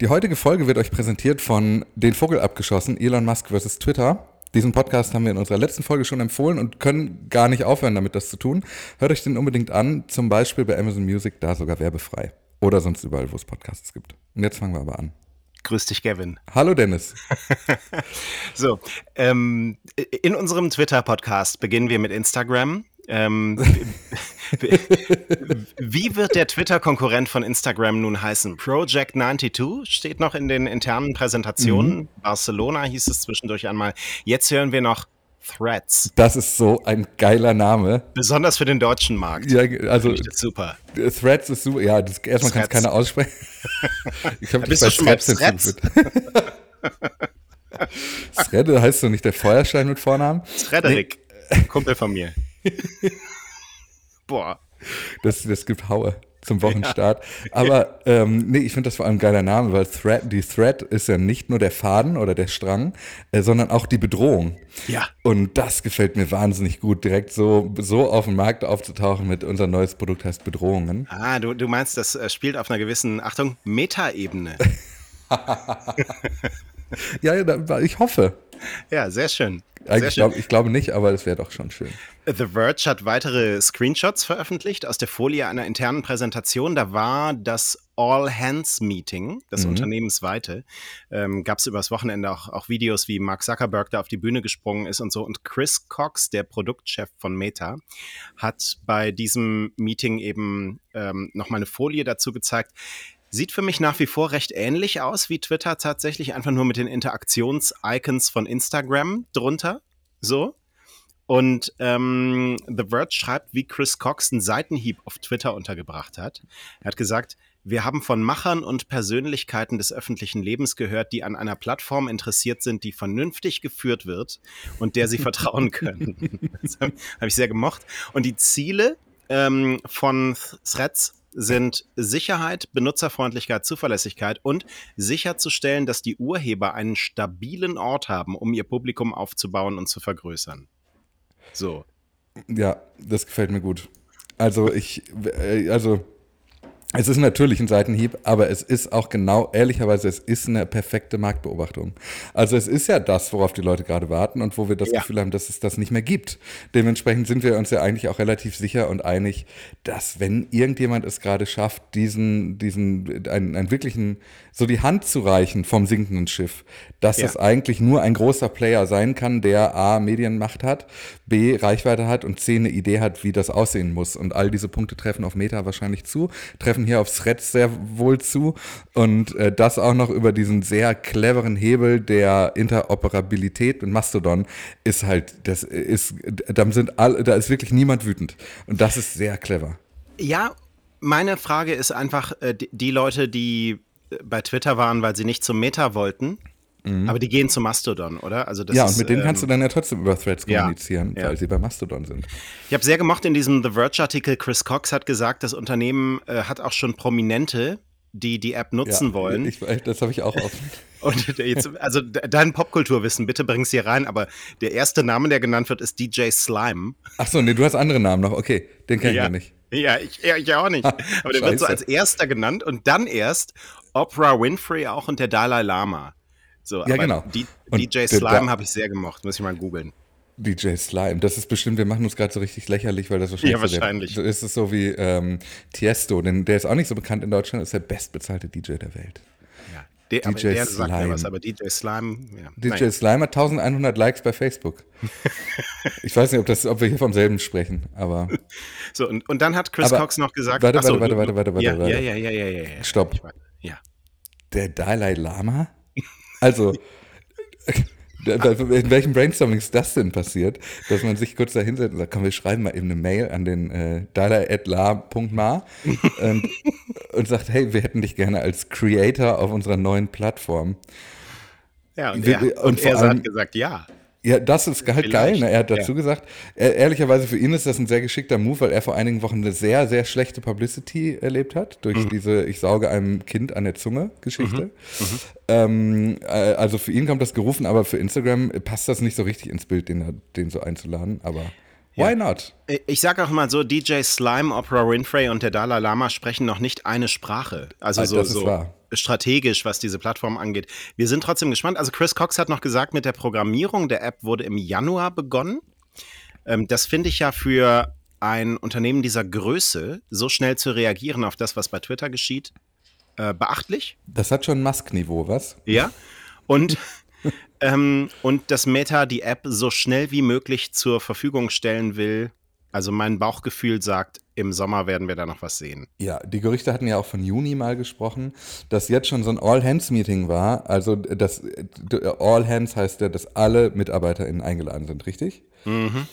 Die heutige Folge wird euch präsentiert von Den Vogel abgeschossen, Elon Musk vs. Twitter. Diesen Podcast haben wir in unserer letzten Folge schon empfohlen und können gar nicht aufhören, damit das zu tun. Hört euch den unbedingt an, zum Beispiel bei Amazon Music, da sogar werbefrei. Oder sonst überall, wo es Podcasts gibt. Und jetzt fangen wir aber an. Grüß dich, Gavin. Hallo, Dennis. so, ähm, in unserem Twitter-Podcast beginnen wir mit Instagram. Ähm, wie wird der Twitter-Konkurrent von Instagram nun heißen? Project 92 steht noch in den internen Präsentationen. Mhm. Barcelona hieß es zwischendurch einmal. Jetzt hören wir noch Threads. Das ist so ein geiler Name. Besonders für den deutschen Markt. Ja, also super. Threads ist super. Ja, das, erstmal kann es keiner aussprechen. ich habe dich bei Threads hinzugefügt. Thread heißt so nicht der Feuerstein mit Vornamen? Frederik, nee. Kumpel von mir. Boah. Das, das gibt Haue zum Wochenstart. Ja. Aber ähm, nee, ich finde das vor allem ein geiler Name, weil Thread, die Thread ist ja nicht nur der Faden oder der Strang, äh, sondern auch die Bedrohung. Ja. Und das gefällt mir wahnsinnig gut, direkt so, so auf dem Markt aufzutauchen mit unser neues Produkt heißt Bedrohungen. Ah, du, du meinst, das äh, spielt auf einer gewissen, Achtung, Metaebene. ja, ich hoffe. Ja, sehr schön. Eigentlich glaub, ich glaube nicht, aber es wäre doch schon schön. The Verge hat weitere Screenshots veröffentlicht aus der Folie einer internen Präsentation. Da war das All Hands Meeting, das mhm. unternehmensweite. Ähm, Gab es übers Wochenende auch, auch Videos, wie Mark Zuckerberg da auf die Bühne gesprungen ist und so. Und Chris Cox, der Produktchef von Meta, hat bei diesem Meeting eben ähm, nochmal eine Folie dazu gezeigt. Sieht für mich nach wie vor recht ähnlich aus wie Twitter tatsächlich, einfach nur mit den Interaktions-Icons von Instagram drunter. So. Und ähm, The Verge schreibt, wie Chris Cox einen Seitenhieb auf Twitter untergebracht hat. Er hat gesagt, wir haben von Machern und Persönlichkeiten des öffentlichen Lebens gehört, die an einer Plattform interessiert sind, die vernünftig geführt wird und der sie vertrauen können. das habe ich sehr gemocht. Und die Ziele ähm, von Threads sind Sicherheit, Benutzerfreundlichkeit, Zuverlässigkeit und sicherzustellen, dass die Urheber einen stabilen Ort haben, um ihr Publikum aufzubauen und zu vergrößern. So. Ja, das gefällt mir gut. Also ich, äh, also es ist natürlich ein Seitenhieb, aber es ist auch genau, ehrlicherweise, es ist eine perfekte Marktbeobachtung. Also es ist ja das, worauf die Leute gerade warten und wo wir das ja. Gefühl haben, dass es das nicht mehr gibt. Dementsprechend sind wir uns ja eigentlich auch relativ sicher und einig, dass wenn irgendjemand es gerade schafft, diesen, diesen, einen, einen wirklichen, so die Hand zu reichen vom sinkenden Schiff, dass ja. es eigentlich nur ein großer Player sein kann, der A, Medienmacht hat, B, Reichweite hat und C, eine Idee hat, wie das aussehen muss. Und all diese Punkte treffen auf Meta wahrscheinlich zu, treffen treffen hier aufs Threads sehr wohl zu. Und äh, das auch noch über diesen sehr cleveren Hebel der Interoperabilität mit Mastodon ist halt, das ist, da sind alle, da ist wirklich niemand wütend. Und das ist sehr clever. Ja, meine Frage ist einfach, äh, die Leute, die bei Twitter waren, weil sie nicht zum Meta wollten, Mhm. Aber die gehen zu Mastodon, oder? Also das ja, ist, und mit denen ähm, kannst du dann ja trotzdem über Threads kommunizieren, ja, weil sie bei Mastodon sind. Ich habe sehr gemocht in diesem The Verge-Artikel, Chris Cox hat gesagt, das Unternehmen äh, hat auch schon Prominente, die die App nutzen ja, wollen. Ich, das habe ich auch offen. Und jetzt, also dein Popkulturwissen, bitte bring es hier rein, aber der erste Name, der genannt wird, ist DJ Slime. Ach so, nee, du hast andere Namen noch. Okay, den kenne ich ja, nicht. Ja, ich, ich auch nicht. Aber der wird so als erster genannt und dann erst Oprah Winfrey auch und der Dalai Lama. So, ja, genau. D DJ Slime habe ich sehr gemocht, muss ich mal googeln. DJ Slime, das ist bestimmt, wir machen uns gerade so richtig lächerlich, weil das wahrscheinlich, ja, wahrscheinlich. So, der, so ist es so wie ähm, Tiesto, denn der ist auch nicht so bekannt in Deutschland, ist der bestbezahlte DJ der Welt. Ja, der, DJ aber der Slime. sagt mir was, aber DJ Slime, ja. DJ Nein. Slime hat 1100 Likes bei Facebook. ich weiß nicht, ob, das, ob wir hier vom selben sprechen, aber. So, und, und dann hat Chris aber, Cox noch gesagt, warte, warte, warte, warte, warte, warte, ja, warte. Ja, ja, ja, ja, ja, ja. Stopp. Ja. Der Dalai Lama? Also, in welchem Brainstorming ist das denn passiert, dass man sich kurz da hinsetzt und sagt, komm, wir schreiben mal eben eine Mail an den äh, dalai.la.ma und, und sagt, hey, wir hätten dich gerne als Creator auf unserer neuen Plattform. Ja, und, wir, er, und, und er allem, hat gesagt, ja. Ja, das ist halt geil. Ne? Er hat dazu ja. gesagt, er, ehrlicherweise für ihn ist das ein sehr geschickter Move, weil er vor einigen Wochen eine sehr, sehr schlechte Publicity erlebt hat durch mhm. diese Ich sauge einem Kind an der Zunge Geschichte. Mhm. Mhm. Ähm, äh, also für ihn kommt das gerufen, aber für Instagram passt das nicht so richtig ins Bild, den, den so einzuladen. Aber Why not? Ich sage auch mal so, DJ Slime, Oprah Winfrey und der Dalai Lama sprechen noch nicht eine Sprache. Also so, so strategisch, was diese Plattform angeht. Wir sind trotzdem gespannt. Also Chris Cox hat noch gesagt, mit der Programmierung der App wurde im Januar begonnen. Ähm, das finde ich ja für ein Unternehmen dieser Größe, so schnell zu reagieren auf das, was bei Twitter geschieht, äh, beachtlich. Das hat schon Musk-Niveau, was? Ja. Und ähm, und dass Meta die App so schnell wie möglich zur Verfügung stellen will. Also mein Bauchgefühl sagt, im Sommer werden wir da noch was sehen. Ja, die Gerüchte hatten ja auch von Juni mal gesprochen, dass jetzt schon so ein All-Hands-Meeting war. Also das All-Hands heißt ja, dass alle MitarbeiterInnen eingeladen sind, richtig? Mhm.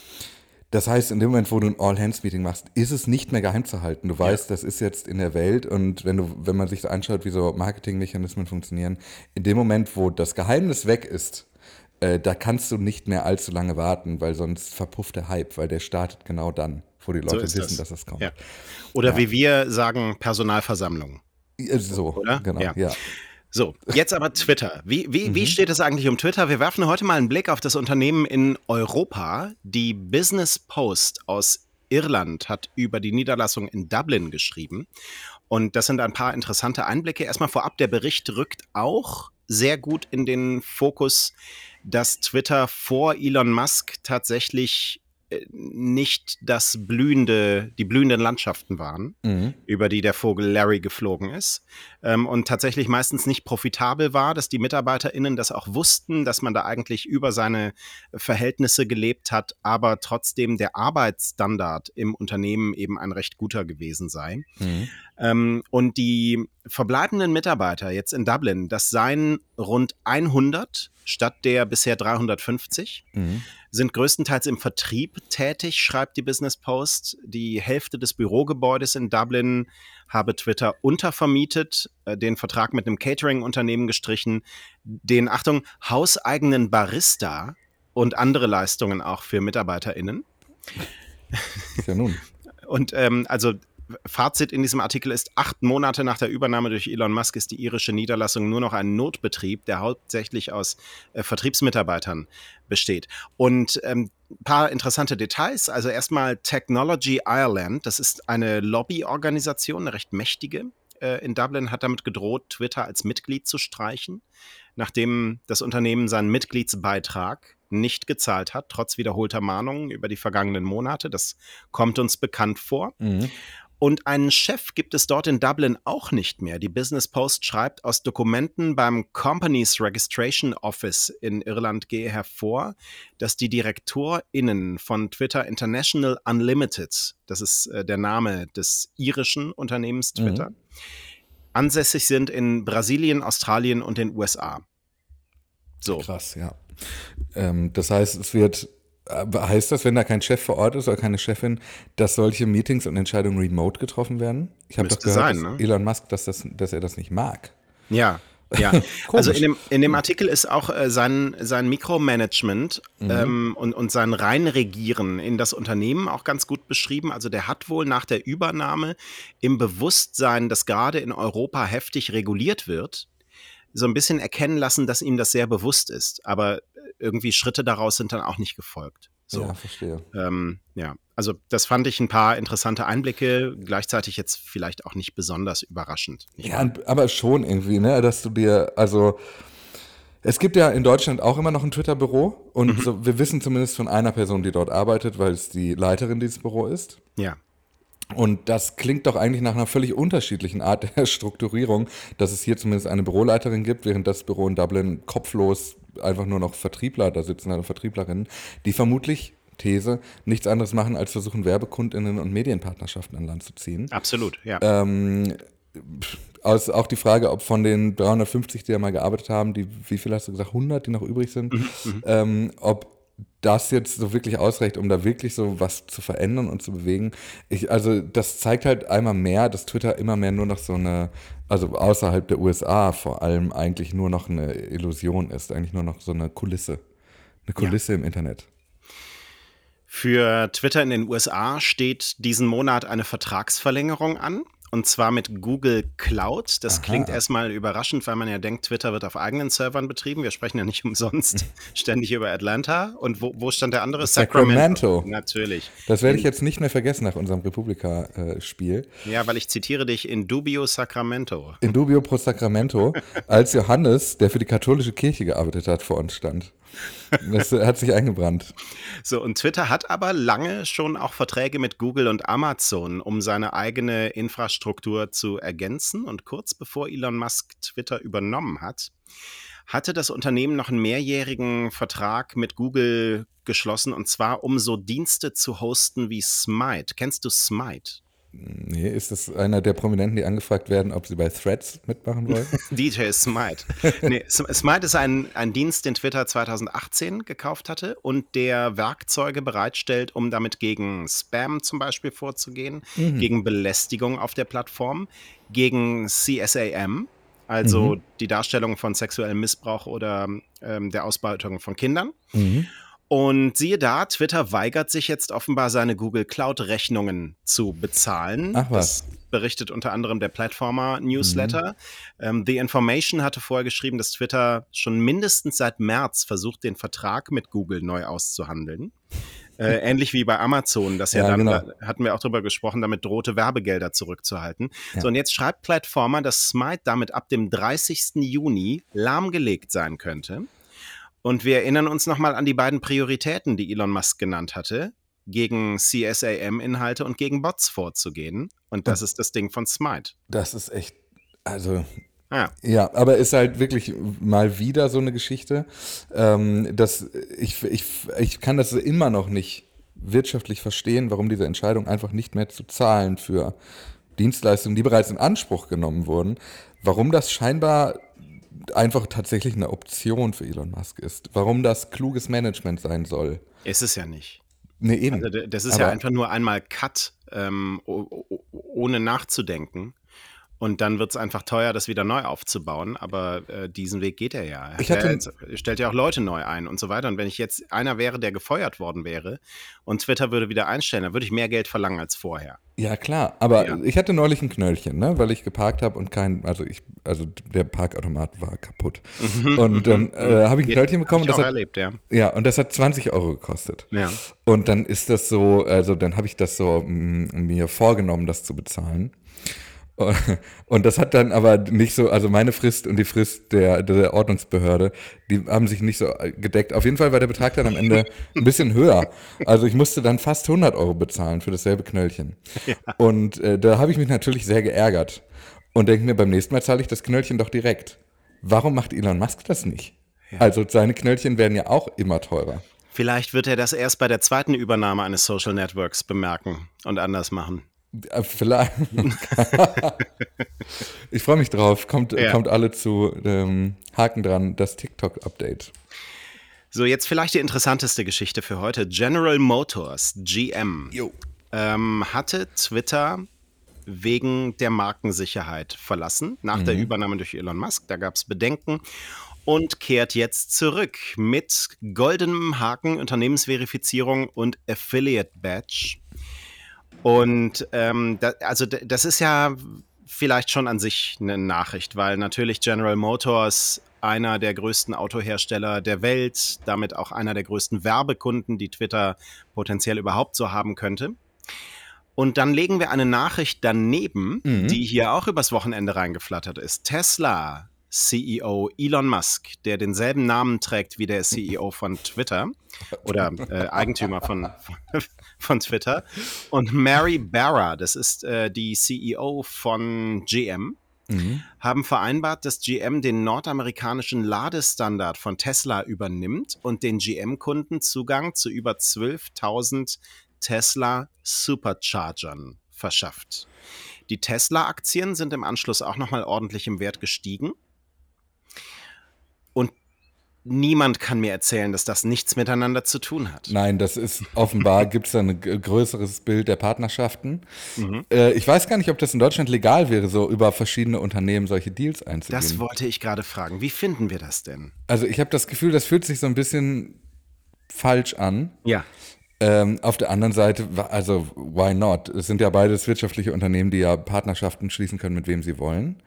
Das heißt, in dem Moment, wo du ein All-Hands-Meeting machst, ist es nicht mehr geheim zu halten. Du weißt, ja. das ist jetzt in der Welt und wenn du, wenn man sich so anschaut, wie so Marketingmechanismen funktionieren, in dem Moment, wo das Geheimnis weg ist, äh, da kannst du nicht mehr allzu lange warten, weil sonst verpufft der Hype, weil der startet genau dann, wo die Leute so wissen, das. dass es kommt. Ja. Oder ja. wie wir sagen, Personalversammlung. So, Oder? genau, ja. So, jetzt aber Twitter. Wie, wie, mhm. wie steht es eigentlich um Twitter? Wir werfen heute mal einen Blick auf das Unternehmen in Europa. Die Business Post aus Irland hat über die Niederlassung in Dublin geschrieben. Und das sind ein paar interessante Einblicke. Erstmal vorab, der Bericht rückt auch sehr gut in den Fokus, dass Twitter vor Elon Musk tatsächlich nicht das blühende, die blühenden Landschaften waren, mhm. über die der Vogel Larry geflogen ist. Ähm, und tatsächlich meistens nicht profitabel war, dass die MitarbeiterInnen das auch wussten, dass man da eigentlich über seine Verhältnisse gelebt hat, aber trotzdem der Arbeitsstandard im Unternehmen eben ein recht guter gewesen sei. Mhm. Ähm, und die verbleibenden Mitarbeiter jetzt in Dublin, das seien rund 100 statt der bisher 350, mhm. sind größtenteils im Vertrieb tätig, schreibt die Business Post. Die Hälfte des Bürogebäudes in Dublin habe Twitter untervermietet, äh, den Vertrag mit einem Catering-Unternehmen gestrichen, den, Achtung, hauseigenen Barista und andere Leistungen auch für MitarbeiterInnen. Ja, nun. Und ähm, also Fazit in diesem Artikel ist, acht Monate nach der Übernahme durch Elon Musk ist die irische Niederlassung nur noch ein Notbetrieb, der hauptsächlich aus äh, Vertriebsmitarbeitern besteht. Und ähm, paar interessante Details. Also erstmal Technology Ireland, das ist eine Lobbyorganisation, eine recht mächtige äh, in Dublin, hat damit gedroht, Twitter als Mitglied zu streichen, nachdem das Unternehmen seinen Mitgliedsbeitrag nicht gezahlt hat, trotz wiederholter Mahnungen über die vergangenen Monate. Das kommt uns bekannt vor. Mhm. Und einen Chef gibt es dort in Dublin auch nicht mehr. Die Business Post schreibt, aus Dokumenten beim Companies Registration Office in Irland gehe hervor, dass die DirektorInnen von Twitter International Unlimited, das ist äh, der Name des irischen Unternehmens Twitter, mhm. ansässig sind in Brasilien, Australien und den USA. So. Krass, ja. Ähm, das heißt, es wird Heißt das, wenn da kein Chef vor Ort ist oder keine Chefin, dass solche Meetings und Entscheidungen remote getroffen werden? Ich habe doch gehört, sein, ne? Elon Musk, dass, das, dass er das nicht mag. Ja, ja, also in dem, in dem Artikel ist auch äh, sein, sein Mikromanagement mhm. ähm, und, und sein Reinregieren in das Unternehmen auch ganz gut beschrieben. Also der hat wohl nach der Übernahme im Bewusstsein, dass gerade in Europa heftig reguliert wird, so ein bisschen erkennen lassen, dass ihm das sehr bewusst ist. Aber irgendwie Schritte daraus sind dann auch nicht gefolgt. So. Ja, verstehe. Ähm, ja, also das fand ich ein paar interessante Einblicke, gleichzeitig jetzt vielleicht auch nicht besonders überraschend. Ja, aber schon irgendwie, ne, dass du dir, also es gibt ja in Deutschland auch immer noch ein Twitter-Büro und mhm. so, wir wissen zumindest von einer Person, die dort arbeitet, weil es die Leiterin dieses Büro ist. Ja. Und das klingt doch eigentlich nach einer völlig unterschiedlichen Art der Strukturierung, dass es hier zumindest eine Büroleiterin gibt, während das Büro in Dublin kopflos einfach nur noch Vertriebler da sitzen, also Vertrieblerinnen, die vermutlich These, nichts anderes machen, als versuchen, Werbekundinnen und Medienpartnerschaften an Land zu ziehen. Absolut, ja. Ähm, aus, auch die Frage, ob von den 350, die da mal gearbeitet haben, die, wie viel hast du gesagt, 100, die noch übrig sind, mhm, mhm. ähm, ob das jetzt so wirklich ausreicht, um da wirklich so was zu verändern und zu bewegen. Ich, also das zeigt halt einmal mehr, dass Twitter immer mehr nur noch so eine, also außerhalb der USA vor allem eigentlich nur noch eine Illusion ist, eigentlich nur noch so eine Kulisse. Eine Kulisse ja. im Internet. Für Twitter in den USA steht diesen Monat eine Vertragsverlängerung an. Und zwar mit Google Cloud. Das Aha. klingt erstmal überraschend, weil man ja denkt, Twitter wird auf eigenen Servern betrieben. Wir sprechen ja nicht umsonst ständig über Atlanta. Und wo, wo stand der andere? Sacramento. Sacramento. Natürlich. Das werde ich jetzt nicht mehr vergessen nach unserem Republika-Spiel. ja, weil ich zitiere dich in dubio Sacramento. In dubio pro Sacramento, als Johannes, der für die katholische Kirche gearbeitet hat, vor uns stand. Das hat sich eingebrannt. So, und Twitter hat aber lange schon auch Verträge mit Google und Amazon, um seine eigene Infrastruktur zu ergänzen. Und kurz bevor Elon Musk Twitter übernommen hat, hatte das Unternehmen noch einen mehrjährigen Vertrag mit Google geschlossen, und zwar um so Dienste zu hosten wie Smite. Kennst du Smite? Nee, ist das einer der Prominenten, die angefragt werden, ob sie bei Threads mitmachen wollen? DJ Smite. Nee, Smite ist ein, ein Dienst, den Twitter 2018 gekauft hatte und der Werkzeuge bereitstellt, um damit gegen Spam zum Beispiel vorzugehen, mhm. gegen Belästigung auf der Plattform, gegen CSAM, also mhm. die Darstellung von sexuellem Missbrauch oder ähm, der Ausbeutung von Kindern. Mhm. Und siehe da, Twitter weigert sich jetzt offenbar seine Google Cloud-Rechnungen zu bezahlen. Ach was. Das berichtet unter anderem der Plattformer Newsletter. Mhm. Ähm, The Information hatte vorher geschrieben, dass Twitter schon mindestens seit März versucht, den Vertrag mit Google neu auszuhandeln. Äh, ähnlich wie bei Amazon, das ja, ja dann, genau. da hatten wir auch drüber gesprochen, damit drohte Werbegelder zurückzuhalten. Ja. So, und jetzt schreibt Plattformer, dass Smite damit ab dem 30. Juni lahmgelegt sein könnte. Und wir erinnern uns nochmal an die beiden Prioritäten, die Elon Musk genannt hatte, gegen CSAM-Inhalte und gegen Bots vorzugehen. Und das ist das Ding von Smite. Das ist echt, also ja. ja, aber ist halt wirklich mal wieder so eine Geschichte. Ähm, dass ich, ich, ich kann das immer noch nicht wirtschaftlich verstehen, warum diese Entscheidung einfach nicht mehr zu zahlen für Dienstleistungen, die bereits in Anspruch genommen wurden, warum das scheinbar einfach tatsächlich eine Option für Elon Musk ist. Warum das kluges Management sein soll. Ist es ja nicht. Nee, eben. Also das ist Aber ja einfach nur einmal Cut, ähm, ohne nachzudenken. Und dann wird es einfach teuer, das wieder neu aufzubauen. Aber äh, diesen Weg geht er ja. Ich hatte, er stellt ja auch Leute neu ein und so weiter. Und wenn ich jetzt einer wäre, der gefeuert worden wäre und Twitter würde wieder einstellen, dann würde ich mehr Geld verlangen als vorher. Ja, klar. Aber ja. ich hatte neulich ein Knöllchen, ne? weil ich geparkt habe und kein, also ich, also der Parkautomat war kaputt. Mhm. und dann mhm. äh, habe ich ein Knöllchen bekommen. Hab ich das hat, erlebt, ja. Ja, und das hat 20 Euro gekostet. Ja. Und dann ist das so, also dann habe ich das so mm, mir vorgenommen, das zu bezahlen. Und das hat dann aber nicht so, also meine Frist und die Frist der, der Ordnungsbehörde, die haben sich nicht so gedeckt. Auf jeden Fall war der Betrag dann am Ende ein bisschen höher. Also ich musste dann fast 100 Euro bezahlen für dasselbe Knöllchen. Ja. Und äh, da habe ich mich natürlich sehr geärgert und denke mir, beim nächsten Mal zahle ich das Knöllchen doch direkt. Warum macht Elon Musk das nicht? Ja. Also seine Knöllchen werden ja auch immer teurer. Vielleicht wird er das erst bei der zweiten Übernahme eines Social Networks bemerken und anders machen. Äh, vielleicht. ich freue mich drauf. Kommt, ja. kommt alle zu ähm, Haken dran, das TikTok-Update. So, jetzt vielleicht die interessanteste Geschichte für heute. General Motors, GM, ähm, hatte Twitter wegen der Markensicherheit verlassen, nach mhm. der Übernahme durch Elon Musk. Da gab es Bedenken und kehrt jetzt zurück mit goldenem Haken, Unternehmensverifizierung und Affiliate Badge. Und ähm, da, also das ist ja vielleicht schon an sich eine Nachricht, weil natürlich General Motors einer der größten Autohersteller der Welt, damit auch einer der größten Werbekunden, die Twitter potenziell überhaupt so haben könnte. Und dann legen wir eine Nachricht daneben, mhm. die hier auch übers Wochenende reingeflattert ist. Tesla CEO Elon Musk, der denselben Namen trägt wie der CEO von Twitter oder äh, Eigentümer von, von Twitter. Und Mary Barra, das ist äh, die CEO von GM, mhm. haben vereinbart, dass GM den nordamerikanischen Ladestandard von Tesla übernimmt und den GM-Kunden Zugang zu über 12.000 Tesla Superchargern verschafft. Die Tesla-Aktien sind im Anschluss auch nochmal ordentlich im Wert gestiegen niemand kann mir erzählen, dass das nichts miteinander zu tun hat. Nein, das ist offenbar, gibt es ein größeres Bild der Partnerschaften. Mhm. Äh, ich weiß gar nicht, ob das in Deutschland legal wäre, so über verschiedene Unternehmen solche Deals einzugehen. Das wollte ich gerade fragen. Wie finden wir das denn? Also ich habe das Gefühl, das fühlt sich so ein bisschen falsch an. Ja. Ähm, auf der anderen Seite, also why not? Es sind ja beides wirtschaftliche Unternehmen, die ja Partnerschaften schließen können, mit wem sie wollen.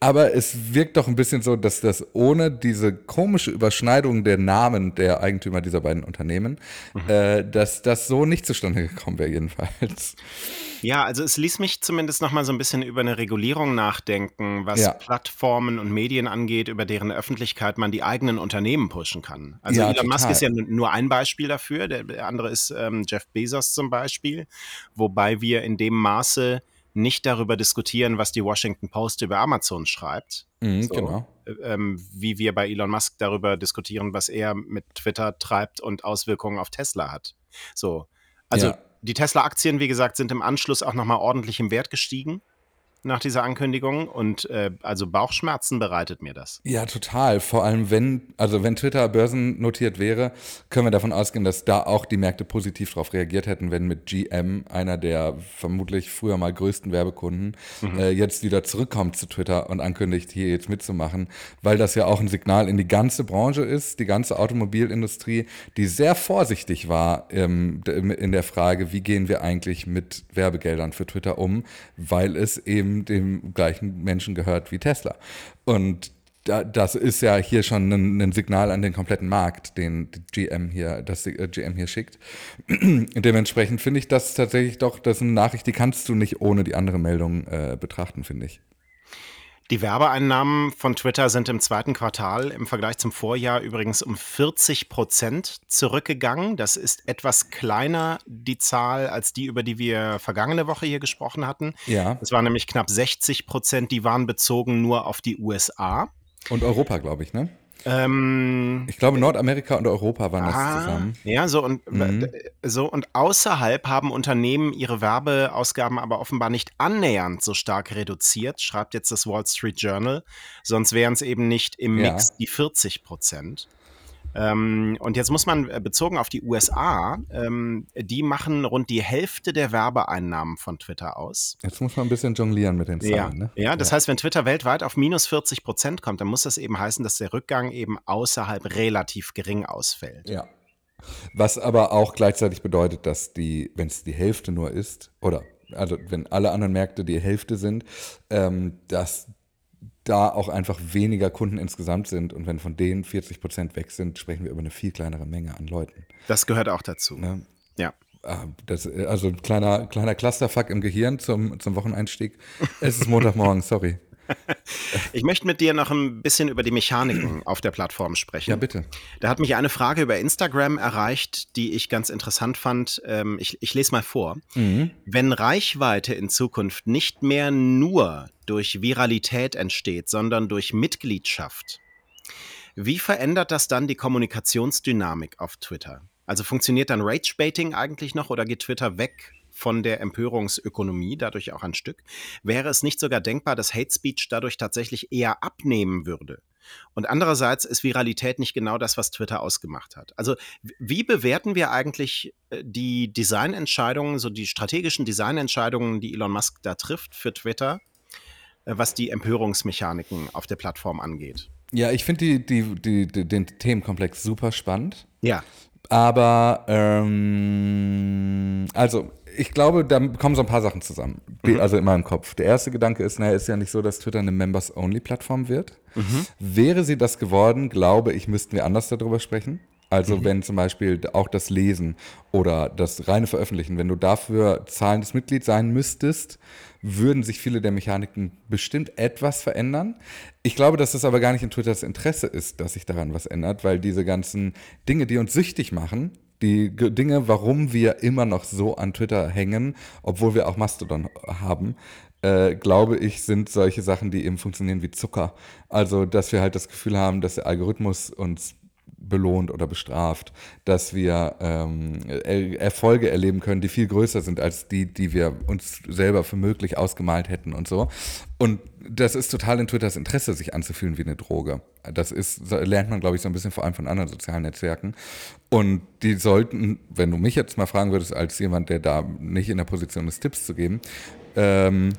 Aber es wirkt doch ein bisschen so, dass das ohne diese komische Überschneidung der Namen der Eigentümer dieser beiden Unternehmen, mhm. äh, dass das so nicht zustande gekommen wäre jedenfalls. Ja, also es ließ mich zumindest noch mal so ein bisschen über eine Regulierung nachdenken, was ja. Plattformen und Medien angeht, über deren Öffentlichkeit man die eigenen Unternehmen pushen kann. Also ja, Elon total. Musk ist ja nur ein Beispiel dafür, der andere ist ähm, Jeff Bezos zum Beispiel, wobei wir in dem Maße nicht darüber diskutieren, was die Washington Post über Amazon schreibt. Mhm, so, genau. Äh, ähm, wie wir bei Elon Musk darüber diskutieren, was er mit Twitter treibt und Auswirkungen auf Tesla hat. So. Also ja. die Tesla-Aktien, wie gesagt, sind im Anschluss auch nochmal ordentlich im Wert gestiegen nach dieser Ankündigung und äh, also Bauchschmerzen bereitet mir das. Ja, total. Vor allem, wenn, also wenn Twitter börsennotiert wäre, können wir davon ausgehen, dass da auch die Märkte positiv darauf reagiert hätten, wenn mit GM, einer der vermutlich früher mal größten Werbekunden, mhm. äh, jetzt wieder zurückkommt zu Twitter und ankündigt, hier jetzt mitzumachen, weil das ja auch ein Signal in die ganze Branche ist, die ganze Automobilindustrie, die sehr vorsichtig war ähm, in der Frage, wie gehen wir eigentlich mit Werbegeldern für Twitter um, weil es eben dem, dem gleichen Menschen gehört wie Tesla. Und da, das ist ja hier schon ein, ein, Signal an den kompletten Markt, den GM hier, das GM hier schickt. Dementsprechend finde ich das tatsächlich doch, das ist eine Nachricht, die kannst du nicht ohne die andere Meldung äh, betrachten, finde ich. Die Werbeeinnahmen von Twitter sind im zweiten Quartal im Vergleich zum Vorjahr übrigens um 40 Prozent zurückgegangen. Das ist etwas kleiner die Zahl als die, über die wir vergangene Woche hier gesprochen hatten. Ja. Es waren nämlich knapp 60 Prozent, die waren bezogen nur auf die USA. Und Europa, glaube ich, ne? Ähm, ich glaube, Nordamerika und Europa waren das ah, zusammen. Ja, so und, mhm. so und außerhalb haben Unternehmen ihre Werbeausgaben aber offenbar nicht annähernd so stark reduziert, schreibt jetzt das Wall Street Journal. Sonst wären es eben nicht im Mix ja. die 40 Prozent. Ähm, und jetzt muss man äh, bezogen auf die USA, ähm, die machen rund die Hälfte der Werbeeinnahmen von Twitter aus. Jetzt muss man ein bisschen jonglieren mit den Zahlen. Ja, ne? ja das ja. heißt, wenn Twitter weltweit auf minus 40 Prozent kommt, dann muss das eben heißen, dass der Rückgang eben außerhalb relativ gering ausfällt. Ja. Was aber auch gleichzeitig bedeutet, dass die, wenn es die Hälfte nur ist, oder also wenn alle anderen Märkte die Hälfte sind, ähm, dass da auch einfach weniger Kunden insgesamt sind. Und wenn von denen 40 Prozent weg sind, sprechen wir über eine viel kleinere Menge an Leuten. Das gehört auch dazu. Ne? Ja. Ah, das, also kleiner, kleiner Clusterfuck im Gehirn zum, zum Wocheneinstieg. Es ist Montagmorgen, sorry. Ich möchte mit dir noch ein bisschen über die Mechaniken auf der Plattform sprechen. Ja, bitte. Da hat mich eine Frage über Instagram erreicht, die ich ganz interessant fand. Ähm, ich, ich lese mal vor. Mhm. Wenn Reichweite in Zukunft nicht mehr nur durch Viralität entsteht, sondern durch Mitgliedschaft, wie verändert das dann die Kommunikationsdynamik auf Twitter? Also funktioniert dann Rage-Baiting eigentlich noch oder geht Twitter weg von der Empörungsökonomie, dadurch auch ein Stück. Wäre es nicht sogar denkbar, dass Hate Speech dadurch tatsächlich eher abnehmen würde? Und andererseits ist Viralität nicht genau das, was Twitter ausgemacht hat. Also wie bewerten wir eigentlich äh, die Designentscheidungen, so die strategischen Designentscheidungen, die Elon Musk da trifft für Twitter, was die Empörungsmechaniken auf der Plattform angeht? Ja, ich finde die, die, die, den Themenkomplex super spannend. Ja. Aber ähm, also ich glaube, da kommen so ein paar Sachen zusammen. Mhm. Also in meinem Kopf. Der erste Gedanke ist, naja, ist ja nicht so, dass Twitter eine Members-Only-Plattform wird. Mhm. Wäre sie das geworden, glaube ich, müssten wir anders darüber sprechen. Also mhm. wenn zum Beispiel auch das Lesen oder das reine Veröffentlichen, wenn du dafür zahlendes Mitglied sein müsstest, würden sich viele der Mechaniken bestimmt etwas verändern. Ich glaube, dass es aber gar nicht in Twitters Interesse ist, dass sich daran was ändert, weil diese ganzen Dinge, die uns süchtig machen, die Dinge, warum wir immer noch so an Twitter hängen, obwohl wir auch Mastodon haben, äh, glaube ich, sind solche Sachen, die eben funktionieren wie Zucker. Also, dass wir halt das Gefühl haben, dass der Algorithmus uns belohnt oder bestraft, dass wir ähm, er Erfolge erleben können, die viel größer sind als die, die wir uns selber für möglich ausgemalt hätten und so. Und das ist total in Twitters Interesse, sich anzufühlen wie eine Droge. Das ist, lernt man, glaube ich, so ein bisschen vor allem von anderen sozialen Netzwerken. Und die sollten, wenn du mich jetzt mal fragen würdest, als jemand, der da nicht in der Position ist, Tipps zu geben, ähm,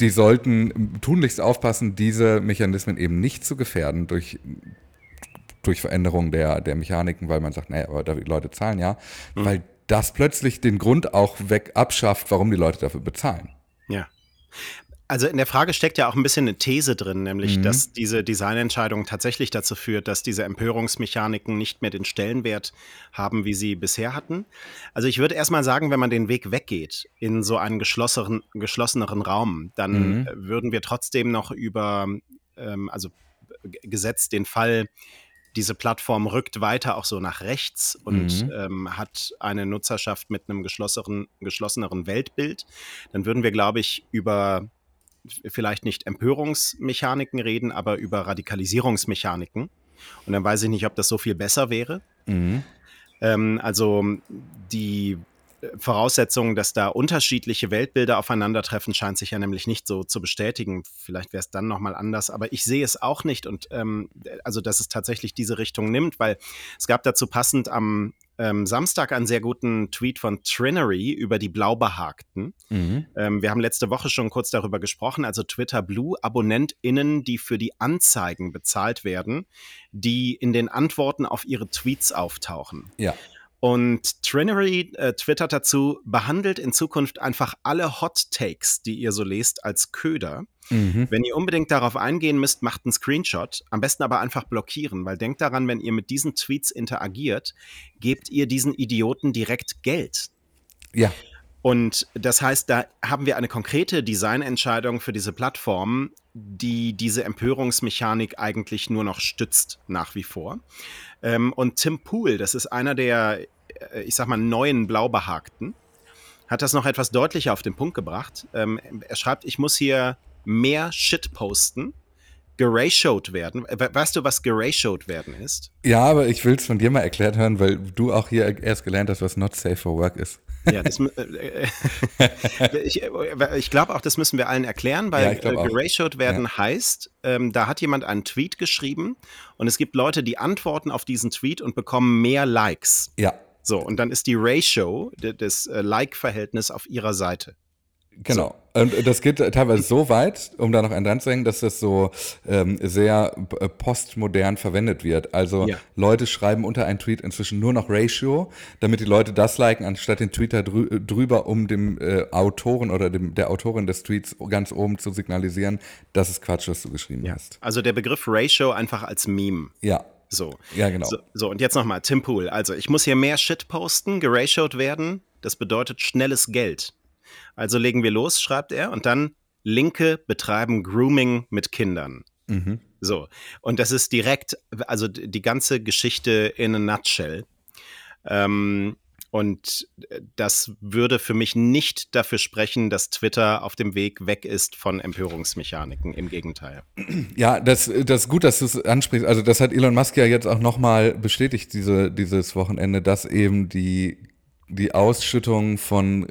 die sollten tunlichst aufpassen, diese Mechanismen eben nicht zu gefährden durch durch Veränderung der, der Mechaniken, weil man sagt, naja, aber die Leute zahlen ja, mhm. weil das plötzlich den Grund auch weg abschafft, warum die Leute dafür bezahlen. Ja. Also in der Frage steckt ja auch ein bisschen eine These drin, nämlich, mhm. dass diese Designentscheidung tatsächlich dazu führt, dass diese Empörungsmechaniken nicht mehr den Stellenwert haben, wie sie bisher hatten. Also ich würde erstmal sagen, wenn man den Weg weggeht in so einen geschlossenen, geschlosseneren Raum, dann mhm. würden wir trotzdem noch über, ähm, also gesetzt den Fall, diese Plattform rückt weiter auch so nach rechts und mhm. ähm, hat eine Nutzerschaft mit einem geschlosseneren, geschlosseneren Weltbild, dann würden wir, glaube ich, über vielleicht nicht Empörungsmechaniken reden, aber über Radikalisierungsmechaniken. Und dann weiß ich nicht, ob das so viel besser wäre. Mhm. Ähm, also die Voraussetzung, dass da unterschiedliche Weltbilder aufeinandertreffen, scheint sich ja nämlich nicht so zu bestätigen. Vielleicht wäre es dann nochmal anders, aber ich sehe es auch nicht und ähm, also, dass es tatsächlich diese Richtung nimmt, weil es gab dazu passend am ähm, Samstag einen sehr guten Tweet von Trinery über die Blaubehagten. Mhm. Ähm, wir haben letzte Woche schon kurz darüber gesprochen, also Twitter Blue, AbonnentInnen, die für die Anzeigen bezahlt werden, die in den Antworten auf ihre Tweets auftauchen. Ja. Und Trinery äh, twittert dazu, behandelt in Zukunft einfach alle Hot Takes, die ihr so lest, als Köder. Mhm. Wenn ihr unbedingt darauf eingehen müsst, macht einen Screenshot. Am besten aber einfach blockieren, weil denkt daran, wenn ihr mit diesen Tweets interagiert, gebt ihr diesen Idioten direkt Geld. Ja. Und das heißt, da haben wir eine konkrete Designentscheidung für diese Plattform, die diese Empörungsmechanik eigentlich nur noch stützt nach wie vor. Ähm, und Tim Pool, das ist einer der, ich sag mal, neuen Blaubehagten, hat das noch etwas deutlicher auf den Punkt gebracht. Ähm, er schreibt, ich muss hier mehr Shit posten, geratioed werden. Weißt du, was geratioed werden ist? Ja, aber ich will es von dir mal erklärt hören, weil du auch hier erst gelernt hast, was not safe for work ist. Ja, das, äh, äh, ich, äh, ich glaube auch, das müssen wir allen erklären, weil ja, äh, geratioed werden ja. heißt, ähm, da hat jemand einen Tweet geschrieben und es gibt Leute, die antworten auf diesen Tweet und bekommen mehr Likes. Ja. So, und dann ist die Ratio, das äh, Like-Verhältnis auf ihrer Seite. Genau. So. Und das geht teilweise so weit, um da noch einen dran zu hängen, dass das so ähm, sehr äh, postmodern verwendet wird. Also ja. Leute schreiben unter einen Tweet inzwischen nur noch Ratio, damit die Leute das liken, anstatt den Tweet drü drüber, um dem äh, Autoren oder dem, der Autorin des Tweets ganz oben zu signalisieren, das ist Quatsch, was du geschrieben ja. hast. Also der Begriff Ratio einfach als Meme. Ja. So. Ja, genau. So, so und jetzt nochmal, Tim Pool. Also ich muss hier mehr Shit posten, geratioed werden. Das bedeutet schnelles Geld. Also legen wir los, schreibt er, und dann Linke betreiben Grooming mit Kindern. Mhm. So, und das ist direkt, also die ganze Geschichte in a nutshell. Ähm, und das würde für mich nicht dafür sprechen, dass Twitter auf dem Weg weg ist von Empörungsmechaniken. Im Gegenteil. Ja, das, das ist gut, dass du es ansprichst. Also das hat Elon Musk ja jetzt auch nochmal bestätigt diese, dieses Wochenende, dass eben die die Ausschüttung von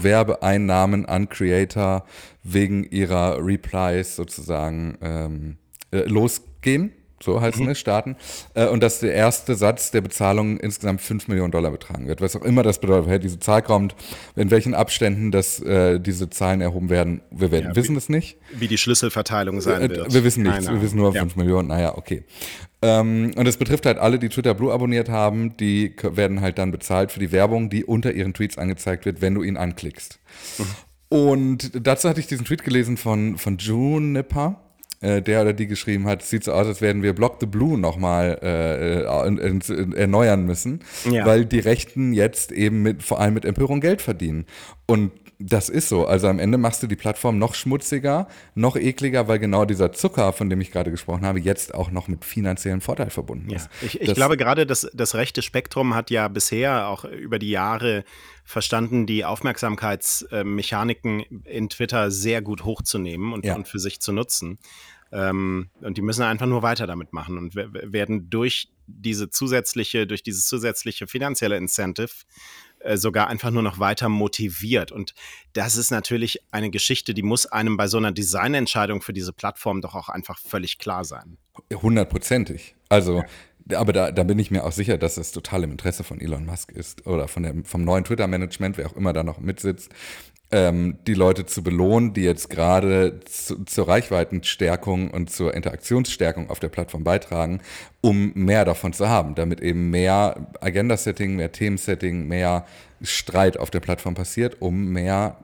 Werbeeinnahmen an Creator wegen ihrer Replies sozusagen ähm, äh, losgehen. So heißt mhm. es, starten. Äh, und dass der erste Satz der Bezahlung insgesamt 5 Millionen Dollar betragen wird. Was auch immer das bedeutet, woher diese Zahl kommt, in welchen Abständen das, äh, diese Zahlen erhoben werden, wir werden, ja, wissen es nicht. Wie die Schlüsselverteilung sein äh, wird. Wir wissen nichts, wir wissen nur ja. 5 Millionen, naja, okay. Ähm, und es betrifft halt alle, die Twitter Blue abonniert haben, die werden halt dann bezahlt für die Werbung, die unter ihren Tweets angezeigt wird, wenn du ihn anklickst. Mhm. Und dazu hatte ich diesen Tweet gelesen von, von Juniper äh, der oder die geschrieben hat, sieht so aus, als werden wir Block the Blue nochmal äh, äh, erneuern müssen, ja. weil die Rechten jetzt eben mit, vor allem mit Empörung Geld verdienen. Und das ist so. Also am Ende machst du die Plattform noch schmutziger, noch ekliger, weil genau dieser Zucker, von dem ich gerade gesprochen habe, jetzt auch noch mit finanziellen Vorteil verbunden ist. Ja. Ich, ich glaube gerade, dass das rechte Spektrum hat ja bisher auch über die Jahre verstanden, die Aufmerksamkeitsmechaniken in Twitter sehr gut hochzunehmen und, ja. und für sich zu nutzen. Ähm, und die müssen einfach nur weiter damit machen und werden durch diese zusätzliche, durch dieses zusätzliche finanzielle Incentive äh, sogar einfach nur noch weiter motiviert. Und das ist natürlich eine Geschichte, die muss einem bei so einer Designentscheidung für diese Plattform doch auch einfach völlig klar sein. Hundertprozentig. Also aber da, da bin ich mir auch sicher, dass es total im Interesse von Elon Musk ist oder von dem, vom neuen Twitter-Management, wer auch immer da noch mitsitzt, ähm, die Leute zu belohnen, die jetzt gerade zu, zur Reichweitenstärkung und zur Interaktionsstärkung auf der Plattform beitragen, um mehr davon zu haben, damit eben mehr Agenda-Setting, mehr Themensetting, mehr Streit auf der Plattform passiert, um mehr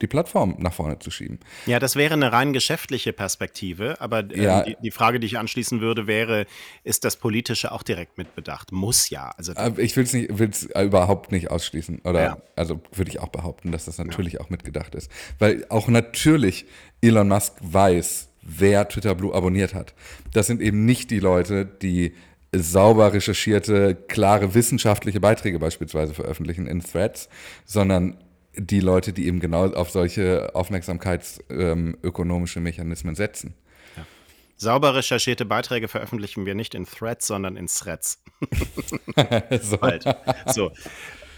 die Plattform nach vorne zu schieben. Ja, das wäre eine rein geschäftliche Perspektive, aber äh, ja. die, die, Frage, die ich anschließen würde, wäre, ist das Politische auch direkt mitbedacht? Muss ja. Also ich will es nicht, will's überhaupt nicht ausschließen. Oder ja. also würde ich auch behaupten, dass das natürlich ja. auch mitgedacht ist. Weil auch natürlich Elon Musk weiß, wer Twitter Blue abonniert hat. Das sind eben nicht die Leute, die sauber recherchierte, klare wissenschaftliche Beiträge beispielsweise veröffentlichen in Threads, sondern die Leute, die eben genau auf solche aufmerksamkeitsökonomische ähm, Mechanismen setzen. Ja. Sauber recherchierte Beiträge veröffentlichen wir nicht in Threads, sondern in Threads. so. Bald. So.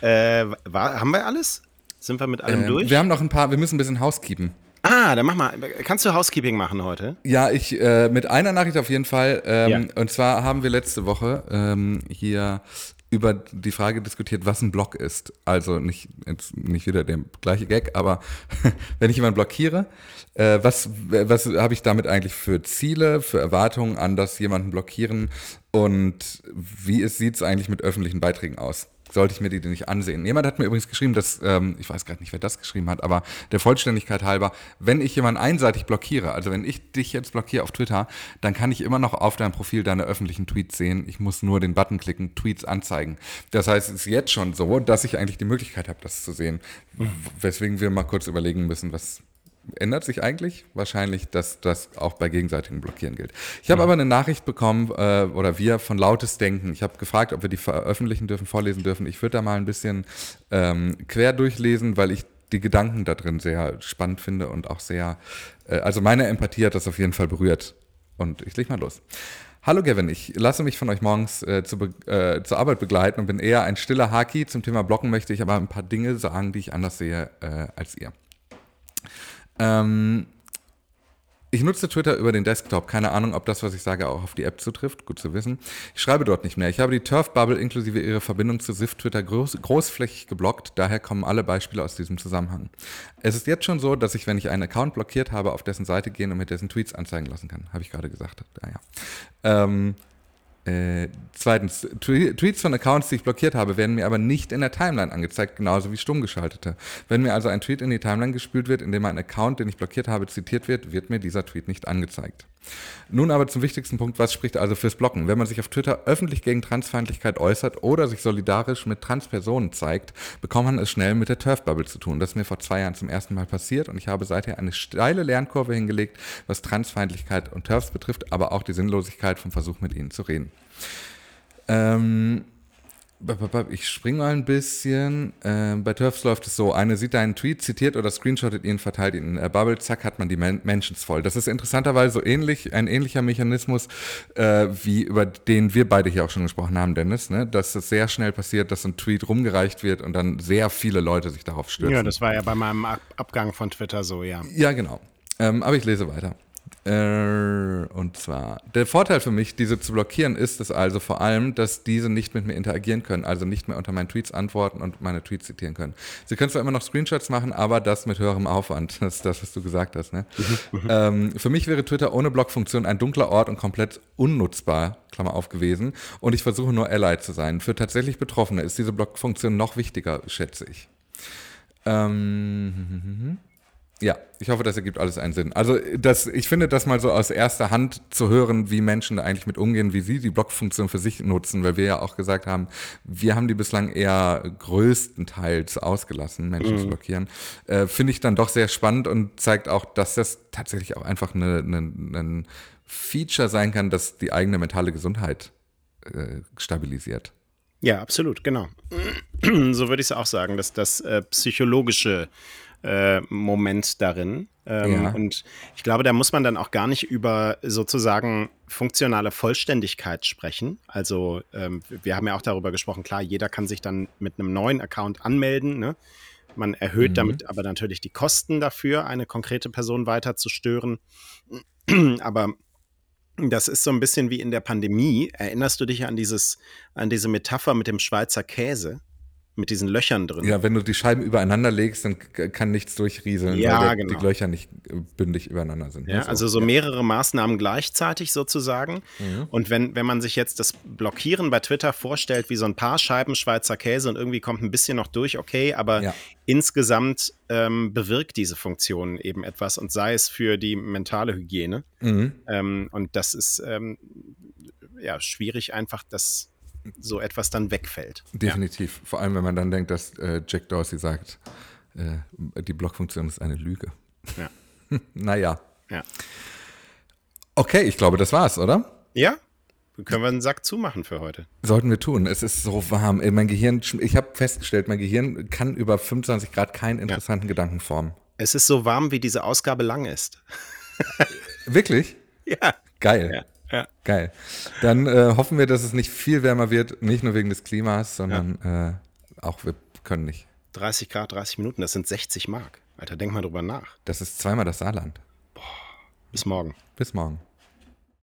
Äh, war, haben wir alles? Sind wir mit allem äh, durch? Wir haben noch ein paar, wir müssen ein bisschen Housekeepen. Ah, dann mach mal. Kannst du Housekeeping machen heute? Ja, ich äh, mit einer Nachricht auf jeden Fall. Ähm, ja. Und zwar haben wir letzte Woche ähm, hier über die Frage diskutiert, was ein Block ist. Also nicht, nicht wieder der gleiche Gag, aber wenn ich jemanden blockiere, äh, was, was habe ich damit eigentlich für Ziele, für Erwartungen an das jemanden blockieren und wie sieht es eigentlich mit öffentlichen Beiträgen aus? Sollte ich mir die nicht ansehen. Jemand hat mir übrigens geschrieben, dass, ähm, ich weiß gerade nicht, wer das geschrieben hat, aber der Vollständigkeit halber, wenn ich jemanden einseitig blockiere, also wenn ich dich jetzt blockiere auf Twitter, dann kann ich immer noch auf deinem Profil deine öffentlichen Tweets sehen. Ich muss nur den Button klicken, Tweets anzeigen. Das heißt, es ist jetzt schon so, dass ich eigentlich die Möglichkeit habe, das zu sehen. Weswegen wir mal kurz überlegen müssen, was, ändert sich eigentlich? Wahrscheinlich, dass das auch bei gegenseitigem Blockieren gilt. Ich habe ja. aber eine Nachricht bekommen, äh, oder wir, von Lautes Denken. Ich habe gefragt, ob wir die veröffentlichen dürfen, vorlesen dürfen. Ich würde da mal ein bisschen ähm, quer durchlesen, weil ich die Gedanken da drin sehr spannend finde und auch sehr, äh, also meine Empathie hat das auf jeden Fall berührt. Und ich leg mal los. Hallo Gavin, ich lasse mich von euch morgens äh, zu äh, zur Arbeit begleiten und bin eher ein stiller Haki. Zum Thema Blocken möchte ich aber ein paar Dinge sagen, die ich anders sehe äh, als ihr. Ähm, ich nutze Twitter über den Desktop. Keine Ahnung, ob das, was ich sage, auch auf die App zutrifft. Gut zu wissen. Ich schreibe dort nicht mehr. Ich habe die Turf-Bubble inklusive ihrer Verbindung zu SIF Twitter groß, großflächig geblockt. Daher kommen alle Beispiele aus diesem Zusammenhang. Es ist jetzt schon so, dass ich, wenn ich einen Account blockiert habe, auf dessen Seite gehen und mir dessen Tweets anzeigen lassen kann. Habe ich gerade gesagt. Ja, ja. Ähm, äh, zweitens, Tweets von Accounts, die ich blockiert habe, werden mir aber nicht in der Timeline angezeigt, genauso wie stumm geschaltete. Wenn mir also ein Tweet in die Timeline gespült wird, in dem ein Account, den ich blockiert habe, zitiert wird, wird mir dieser Tweet nicht angezeigt. Nun aber zum wichtigsten Punkt, was spricht also fürs Blocken? Wenn man sich auf Twitter öffentlich gegen Transfeindlichkeit äußert oder sich solidarisch mit Transpersonen zeigt, bekommt man es schnell mit der Turf-Bubble zu tun. Das ist mir vor zwei Jahren zum ersten Mal passiert und ich habe seither eine steile Lernkurve hingelegt, was Transfeindlichkeit und Turfs betrifft, aber auch die Sinnlosigkeit vom Versuch mit ihnen zu reden. Ähm, ich springe mal ein bisschen. Äh, bei Turfs läuft es so: Eine sieht deinen Tweet, zitiert oder screenshottet ihn, verteilt ihn in der Bubble, zack, hat man die Men Mentions voll. Das ist interessanterweise so ähnlich, ein ähnlicher Mechanismus, äh, wie über den wir beide hier auch schon gesprochen haben, Dennis, ne? dass es sehr schnell passiert, dass ein Tweet rumgereicht wird und dann sehr viele Leute sich darauf stürzen. Ja, das war ja bei meinem Abgang von Twitter so, ja. Ja, genau. Ähm, aber ich lese weiter. Äh, und zwar, der Vorteil für mich, diese zu blockieren, ist es also vor allem, dass diese nicht mit mir interagieren können, also nicht mehr unter meinen Tweets antworten und meine Tweets zitieren können. Sie können zwar immer noch Screenshots machen, aber das mit höherem Aufwand. Das ist das, was du gesagt hast. Ne? Mhm, mhm. ähm, für mich wäre Twitter ohne Blockfunktion ein dunkler Ort und komplett unnutzbar, Klammer auf gewesen. Und ich versuche nur Ally zu sein. Für tatsächlich Betroffene ist diese Blockfunktion noch wichtiger, schätze ich. Ähm, ja, ich hoffe, das ergibt alles einen Sinn. Also das, ich finde das mal so aus erster Hand zu hören, wie Menschen da eigentlich mit umgehen, wie sie die Blockfunktion für sich nutzen, weil wir ja auch gesagt haben, wir haben die bislang eher größtenteils ausgelassen, Menschen mhm. zu blockieren, äh, finde ich dann doch sehr spannend und zeigt auch, dass das tatsächlich auch einfach ein Feature sein kann, das die eigene mentale Gesundheit äh, stabilisiert. Ja, absolut, genau. so würde ich es auch sagen, dass das äh, psychologische äh, Moment darin. Ähm, ja. Und ich glaube, da muss man dann auch gar nicht über sozusagen funktionale Vollständigkeit sprechen. Also ähm, wir haben ja auch darüber gesprochen, klar, jeder kann sich dann mit einem neuen Account anmelden. Ne? Man erhöht mhm. damit aber natürlich die Kosten dafür, eine konkrete Person weiter zu stören. aber Das ist so ein bisschen wie in der Pandemie. Erinnerst du dich an dieses, an diese Metapher mit dem Schweizer Käse? Mit diesen Löchern drin. Ja, wenn du die Scheiben übereinander legst, dann kann nichts durchrieseln, Ja, weil der, genau. die Löcher nicht äh, bündig übereinander sind. Ja, ne? also so mehrere Maßnahmen gleichzeitig sozusagen. Mhm. Und wenn, wenn man sich jetzt das Blockieren bei Twitter vorstellt, wie so ein paar Scheiben Schweizer Käse und irgendwie kommt ein bisschen noch durch, okay, aber Ja. insgesamt ähm, bewirkt diese Funktion eben etwas und sei es für die mentale Hygiene. Mhm. Ähm, und das ist ähm, ja schwierig, einfach, dass so etwas dann wegfällt. Definitiv. Vor allem, wenn man dann denkt, dass äh, Jack Dorsey sagt, äh, die Blockfunktion ist eine Lüge. Ja. naja. Ja. Okay, ich glaube, das war's, oder? Ja, können wir einen Sack zumachen für heute. Sollten wir tun. Es ist so warm. Ey, Mein Gehirn, ich habe festgestellt, mein Gehirn kann über 25 Grad keinen interessanten Gedanken formen. Es ist so warm, wie diese Ausgabe lang ist. Wirklich? Ja. Geil. Ja. Ja. Geil. Dann äh, hoffen wir, dass es nicht viel wärmer wird, nicht nur wegen des Klimas, sondern äh, auch wir können nicht. 30 Grad, 30 Minuten, das sind 60 Mark. Alter, denk mal drüber nach. Das ist zweimal das Saarland. Bis morgen. Bis morgen.